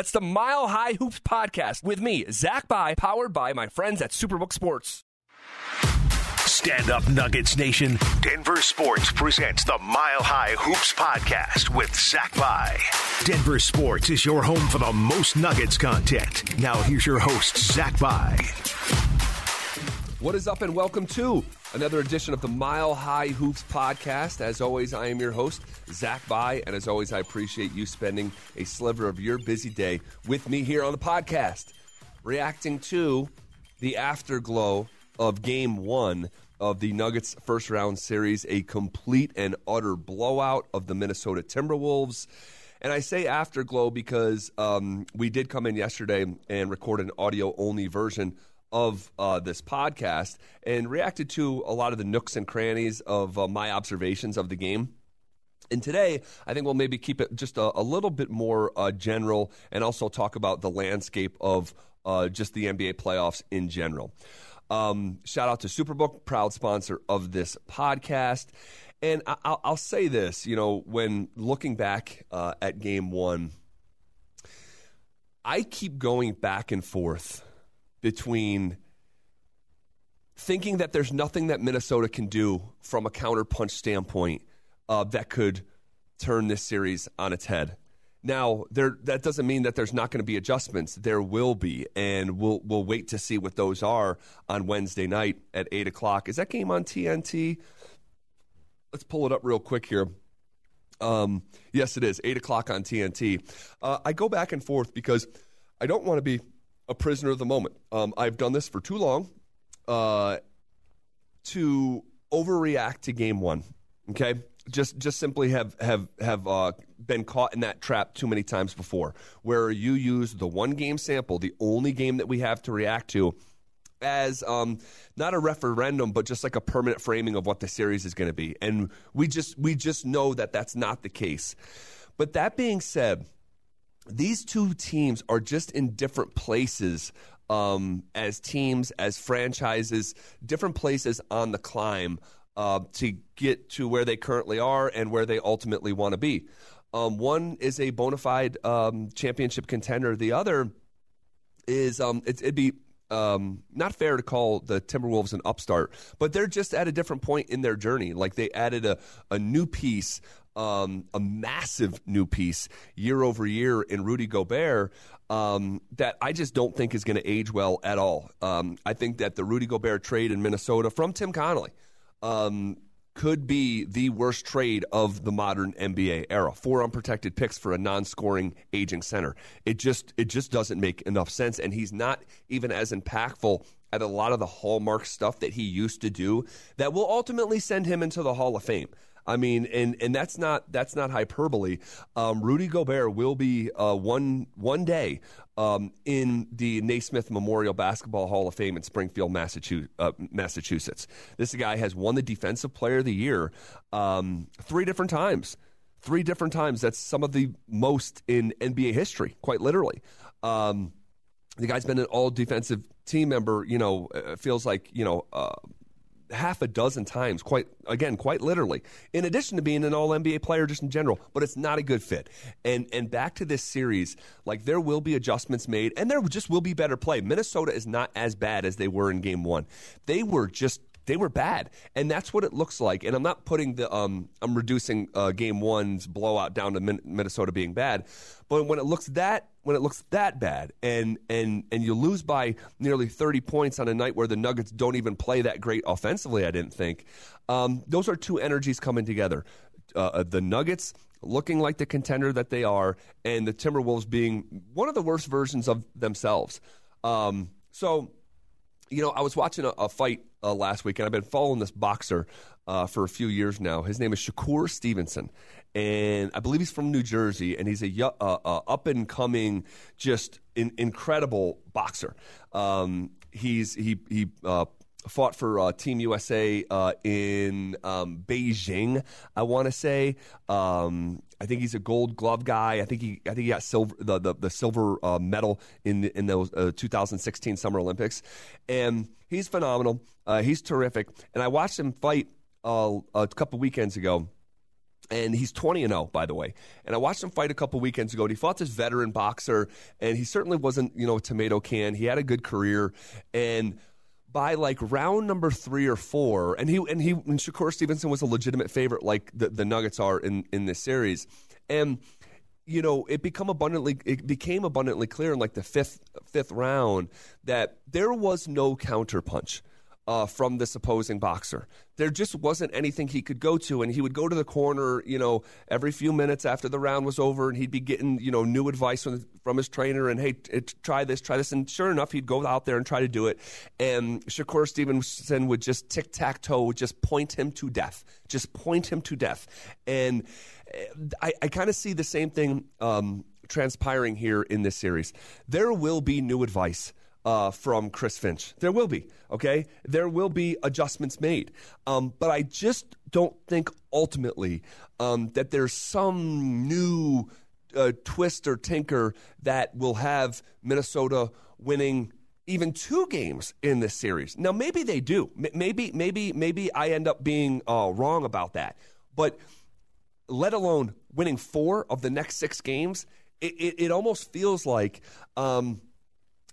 That's the Mile High Hoops podcast with me, Zach Bye, powered by my friends at Superbook Sports. Stand up, Nuggets Nation. Denver Sports presents the Mile High Hoops podcast with Zach Bye. Denver Sports is your home for the most Nuggets content. Now, here's your host, Zach Bye. What is up, and welcome to another edition of the Mile High Hoops podcast. As always, I am your host, Zach Bye, and as always, I appreciate you spending a sliver of your busy day with me here on the podcast, reacting to the afterglow of game one of the Nuggets first round series, a complete and utter blowout of the Minnesota Timberwolves. And I say afterglow because um, we did come in yesterday and record an audio only version of uh, this podcast and reacted to a lot of the nooks and crannies of uh, my observations of the game. And today, I think we'll maybe keep it just a, a little bit more uh, general and also talk about the landscape of uh, just the NBA playoffs in general. Um, shout out to Superbook, proud sponsor of this podcast. And I, will say this, you know, when looking back uh, at game one, I keep going back and forth between thinking that there's nothing that Minnesota can do from a counterpunch standpoint uh, that could turn this series on its head. Now, there that doesn't mean that there's not going to be adjustments. There will be, and we'll we'll wait to see what those are on Wednesday night at eight o'clock. Is that game on TNT? Let's pull it up real quick here. Um, yes, it is eight o'clock on TNT. Uh, I go back and forth because I don't want to be a prisoner of the moment. Um, I've done this for too long uh, to overreact to game one. Okay, just just simply have have have uh, been caught in that trap too many times before, where you use the one game sample, the only game that we have to react to, as um, not a referendum, but just like a permanent framing of what the series is going to be, and we just we just know that that's not the case. But that being said, these two teams are just in different places um, as teams, as franchises, different places on the climb uh, to get to where they currently are and where they ultimately want to be. Um, one is a bona fide um, championship contender. The other is um, it, would be um, not fair to call the Timberwolves an upstart, but they're just at a different point in their journey. Like they added a, a new piece um, a massive new piece year over year in Rudy Gobert um, that I just don't think is going to age well at all. Um, I think that the Rudy Gobert trade in Minnesota from Tim Connolly um, could be the worst trade of the modern NBA era. Four unprotected picks for a non-scoring aging center. It just it just doesn't make enough sense, and he's not even as impactful at a lot of the hallmark stuff that he used to do that will ultimately send him into the Hall of Fame. I mean, and and that's not that's not hyperbole. Um, Rudy Gobert will be uh, one one day um, in the Naismith Memorial Basketball Hall of Fame in Springfield, Massachusetts. Uh, Massachusetts. This guy has won the Defensive Player of the Year um, three different times. Three different times. That's some of the most in NBA history, quite literally. Um, the guy's been an all defensive team member, you know, feels like, you know, uh, half a dozen times, quite again, quite literally. In addition to being an All NBA player, just in general, but it's not a good fit. And and back to this series, like there will be adjustments made, and there just will be better play. Minnesota is not as bad as they were in Game One. They were just they were bad, and that's what it looks like. And I'm not putting the um, I'm reducing uh, Game One's blowout down to Min- Minnesota being bad, but when it looks that when it looks that bad, and and and you lose by nearly 30 points on a night where the Nuggets don't even play that great offensively, I didn't think. Um, those are two energies coming together. Uh, uh the Nuggets looking like the contender that they are, and the Timberwolves being one of the worst versions of themselves. Um, so, you know, I was watching a, a fight uh, last week, and I've been following this boxer uh, for a few years now. His name is Shakur Stevenson, and I believe he's from New Jersey, and he's a uh, uh, up and coming, just in, incredible boxer. Um, he's he he uh, fought for uh, Team USA uh, in um, Beijing. I want to say. Um, I think he's a Gold Glove guy. I think he I think he got silver the the, the silver uh, medal in in those uh, 2016 Summer Olympics, and he's phenomenal. He's terrific. And I watched him fight uh, a couple weekends ago and he's 20 and 0 by the way. And i watched him fight a couple weekends ago and he fought this veteran boxer and he certainly wasn't you know a tomato can. He had a good career and by like round number three or four and he and he and shakur stevenson was a legitimate favorite like the, the nuggets are in in this series. And you know it become abundantly it became abundantly clear in like the fifth fifth round that there was no counterpunch uh, from this opposing boxer. There just wasn't anything he could go to, and he would go to the corner, you know, every few minutes after the round was over, and he'd be getting, you know, new advice from, from his trainer, and hey, try this, try this, and sure enough, he'd go out there and try to do it, and Shakur Stevenson would just tic tac toe, just point him to death, just point him to death, and eh, I, I kind of see the same thing um, transpiring here in this series. There will be new advice uh, from Chris Finch. There will be, okay? There will be adjustments made. Um, but I just don't think ultimately um, that there's some new uh, twist or tinker that will have Minnesota winning even two games in this series. Now, maybe they do. M- maybe, maybe, maybe I end up being uh, wrong about that. But let alone winning four of the next six games, it, it, it almost feels like. Um,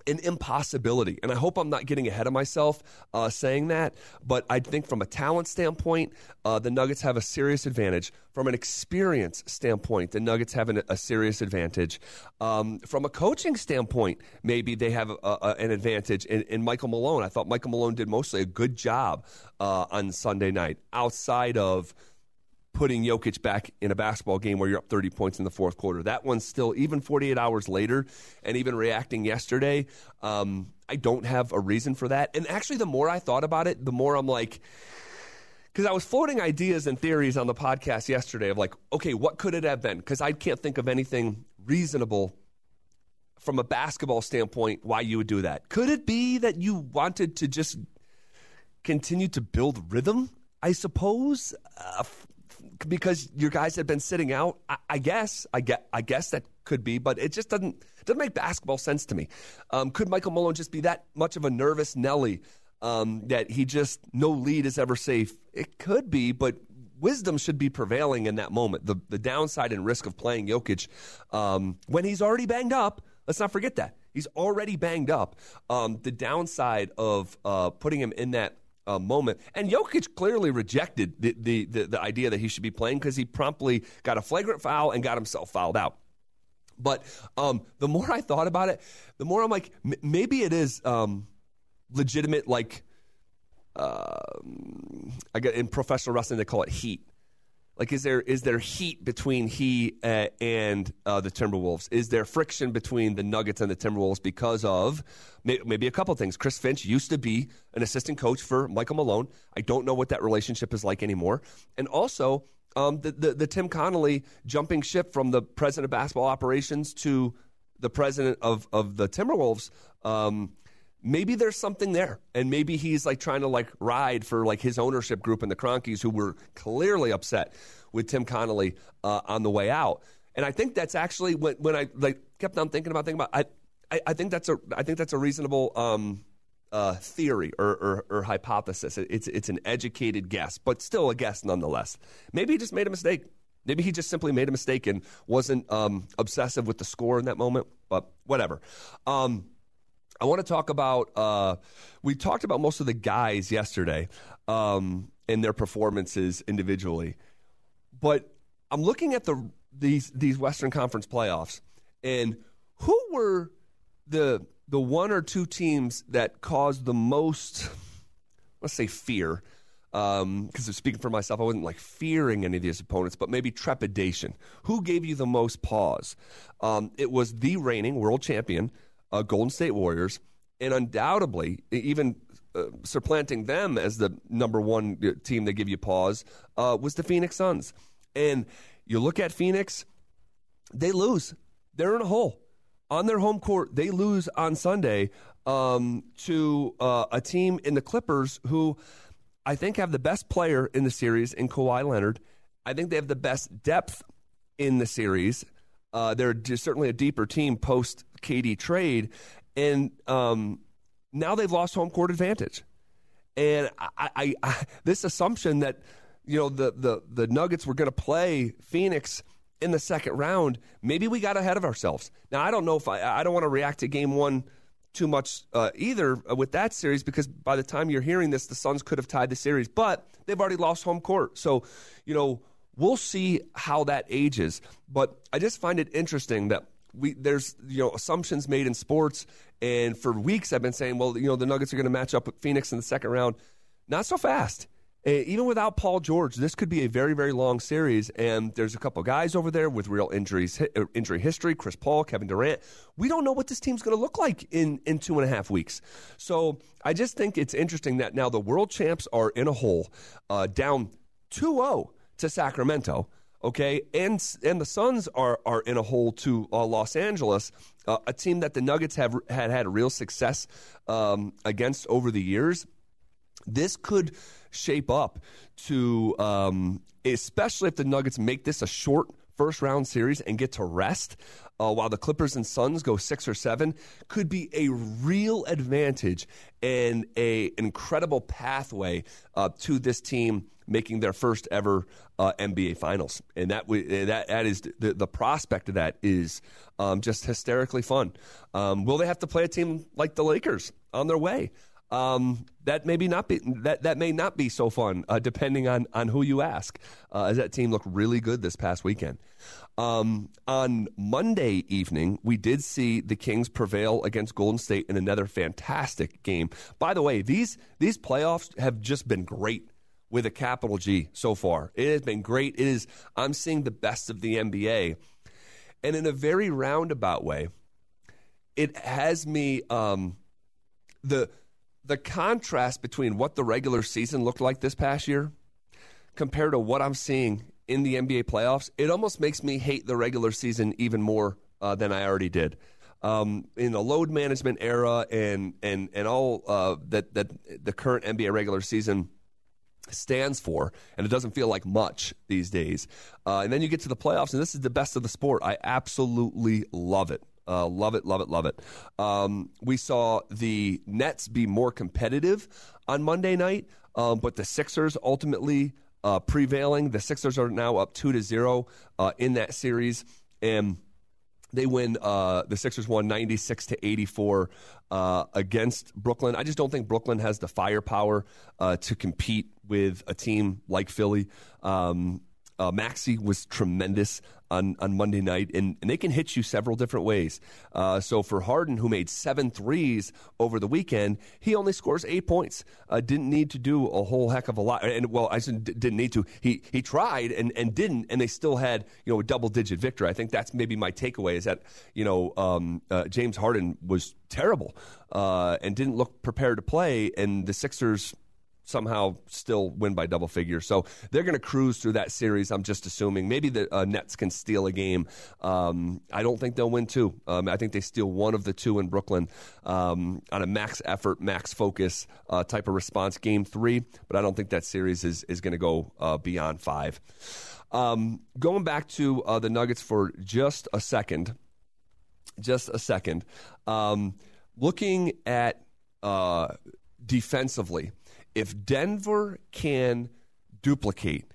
an impossibility. And I hope I'm not getting ahead of myself uh, saying that, but I think from a talent standpoint, uh, the Nuggets have a serious advantage. From an experience standpoint, the Nuggets have an, a serious advantage. Um, from a coaching standpoint, maybe they have a, a, an advantage. In, in, Michael Malone, I thought Michael Malone did mostly a good job uh, on Sunday night outside of putting Jokic back in a basketball game where you're up 30 points in the fourth quarter. That one's still, even 48 hours later, and even reacting yesterday, um, I don't have a reason for that. And actually, the more I thought about it, the more I'm like, because I was floating ideas and theories on the podcast yesterday of like, okay, what could it have been? Because I can't think of anything reasonable from a basketball standpoint why you would do that. Could it be that you wanted to just continue to build rhythm? I suppose. Uh, because your guys had been sitting out. I, I, guess, I get, I guess that could be, but it just doesn't doesn't make basketball sense to me. Um, could Michael Malone just be that much of a nervous Nelly um, that he just no lead is ever safe? It could be, but wisdom should be prevailing in that moment. The the downside and risk of playing Jokic um, when he's already banged up. Let's not forget that he's already banged up. Um, the downside of uh, putting him in that uh, moment. And Jokic clearly rejected the, the, the, the idea that he should be playing because he promptly got a flagrant foul and got himself fouled out. But um, the more I thought about it, the more I'm like, m- maybe it is um, legitimate, like, uh, I get in professional wrestling, they call it heat. Like, is there is there heat between he uh, and uh, the Timberwolves? Is there friction between the Nuggets and the Timberwolves because of may, maybe a couple things? Chris Finch used to be an assistant coach for Michael Malone. I don't know what that relationship is like anymore. And also, um, the, the, the Tim Connolly jumping ship from the president of basketball operations to the president of of the Timberwolves. Um, maybe there's something there. And maybe he's like trying to like ride for like his ownership group and the Kroenkes who were clearly upset with Tim Connolly uh, on the way out. And I think that's actually when, when I like kept on thinking about thinking about I, I, I think that's a I think that's a reasonable um, uh, theory or, or, or, hypothesis. It's it's an educated guess but still a guess nonetheless. Maybe he just made a mistake. Maybe he just simply made a mistake and wasn't um, obsessive with the score in that moment, but whatever. Um, I want to talk about. Uh, we talked about most of the guys yesterday um, and their performances individually, but I'm looking at the these these Western Conference playoffs and who were the the one or two teams that caused the most, let's say, fear. Because um, speaking for myself, I wasn't like fearing any of these opponents, but maybe trepidation. Who gave you the most pause? Um, it was the reigning world champion, uh, Golden State Warriors, and undoubtedly, even uh, supplanting them as the number one uh, team that give you pause uh, was the Phoenix Suns. And you look at Phoenix, they lose. They're in a hole. On their home court, they lose on Sunday um, to uh, a team in the Clippers who I think have the best player in the series in Kawhi Leonard. I think they have the best depth in the series. Uh, they're certainly a deeper team post KD trade, and um, now they've lost home court advantage. And I, I, I, this assumption that you know, the the the Nuggets were going to play Phoenix in the second round, maybe we got ahead of ourselves. Now, I don't know if I I don't want to react to game 1 too much uh, either uh, with that series because by the time you're hearing this, the Suns could have tied the series, but they've already lost home court. So, you know, we'll see how that ages. But I just find it interesting that we there's you know assumptions made in sports, and for weeks I've been saying, well, you know, the Nuggets are going to match up with Phoenix in the second round. Not so fast. Eh, even without Paul George, this could be a very, very long series. And there's a couple guys over there with real injuries, uh, injury history. Chris Paul, Kevin Durant. We don't know what this team's going to look like in in two and a half weeks. So I just think it's interesting that now the world champs are in a hole, uh, down 2-0 to Sacramento. Okay, and and the Suns are are in a hole to uh, Los Angeles, uh, a team that the Nuggets have had had real success um, against over the years. This could shape up to, um, especially if the Nuggets make this a short first round series and get to rest uh, while the Clippers and Suns go six or seven, could be a real advantage and a incredible pathway uh, to this team making their first ever uh, NBA Finals, and that that that is the the prospect of that is um, just hysterically fun. Um, will they have to play a team like the Lakers on their way? um, that maybe not be that, that may not be so fun, uh, depending on on who you ask. Uh, as that team looked really good this past weekend. Um, on Monday evening, we did see the Kings prevail against Golden State in another fantastic game. By the way, these these playoffs have just been great with a capital G so far. It has been great. It is I'm seeing the best of the NBA, and in a very roundabout way, it has me um, the the contrast between what the regular season looked like this past year compared to what I'm seeing in the NBA playoffs, it almost makes me hate the regular season even more uh, than I already did. Um, in the load management era and and and all uh, that that the current NBA regular season stands for, and it doesn't feel like much these days. Uh, and then you get to the playoffs, and this is the best of the sport. I absolutely love it. Uh, love it, love it, love it. Um, we saw the Nets be more competitive on Monday night, um, but the Sixers ultimately uh, prevailing. The Sixers are now up two to zero uh, in that series, and they win. Uh, the Sixers won ninety six to eighty four uh, against Brooklyn. I just don't think Brooklyn has the firepower uh, to compete with a team like Philly. Um, uh, Maxey was tremendous on, on Monday night, and, and they can hit you several different ways. Uh, so for Harden, who made seven threes over the weekend, he only scores eight points. Uh, didn't need to do a whole heck of a lot. And well, I didn't need to. He he tried and, and didn't, and they still had you know a double digit victory. I think that's maybe my takeaway is that you know um, uh, James Harden was terrible uh, and didn't look prepared to play, and the Sixers somehow still win by double figures. So they're going to cruise through that series. I'm just assuming maybe the uh, Nets can steal a game. Um, I don't think they'll win two. Um, I think they steal one of the two in Brooklyn um, on a max effort, max focus uh, type of response. Game three, but I don't think that series is is going to go uh, beyond five. Um, going back to uh, the Nuggets for just a second, just a second. Um, looking at uh, defensively if Denver can duplicate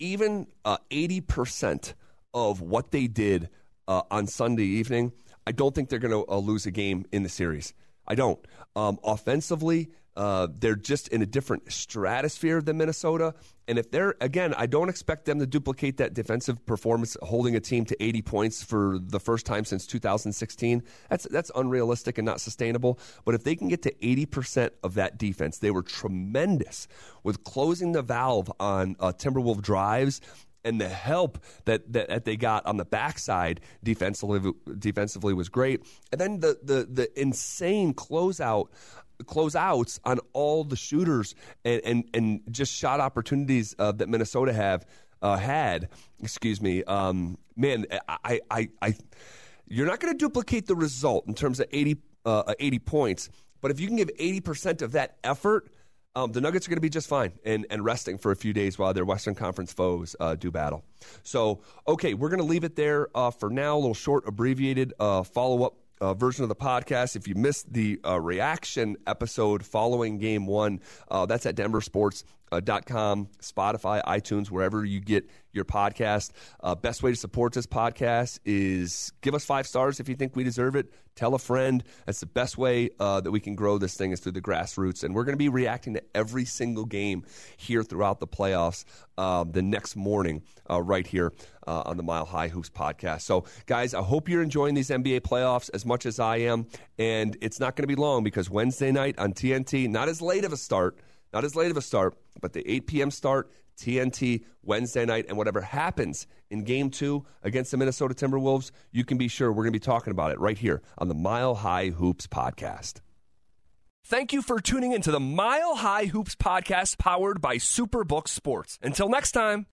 even uh, 80% of what they did uh, on Sunday evening, I don't think they're going to uh, lose a game in the series. I don't. Um, offensively, uh, they're just in a different stratosphere than Minnesota. And if they're, again, I don't expect them to duplicate that defensive performance, holding a team to 80 points for the first time since 2016. That's, that's unrealistic and not sustainable. But if they can get to 80% of that defense, they were tremendous with closing the valve on uh, Timberwolf drives and the help that, that, that, they got on the backside defensively defensively was great. And then the the the insane closeout closeouts on all the shooters and, and, and just shot opportunities uh, that Minnesota have uh, had. Excuse me, um, man. I, I, I, you're not going to duplicate the result in terms of 80, uh, 80 points, but if you can give 80 percent of that effort. Um, the Nuggets are going to be just fine and, and resting for a few days while their Western Conference foes uh, do battle. So, okay, we're going to leave it there uh, for now. A little short, abbreviated uh, follow up uh, version of the podcast. If you missed the uh, reaction episode following game one, uh, that's at Denver Sports uh, com, Spotify, iTunes, wherever you get your podcast. Uh, best way to support this podcast is give us five stars if you think we deserve it. Tell a friend. That's the best way uh, that we can grow this thing is through the grassroots. And we're going to be reacting to every single game here throughout the playoffs uh, the next morning, uh, right here uh, on the Mile High Hoops podcast. So, guys, I hope you're enjoying these NBA playoffs as much as I am. And it's not going to be long because Wednesday night on TNT, not as late of a start not as late of a start, but the 8 p.m. start, TNT Wednesday night, and whatever happens in game two against the Minnesota Timberwolves, you can be sure we're going to be talking about it right here on the Mile High Hoops podcast. Thank you for tuning in to the Mile High Hoops podcast powered by Superbook Sports. Until next time.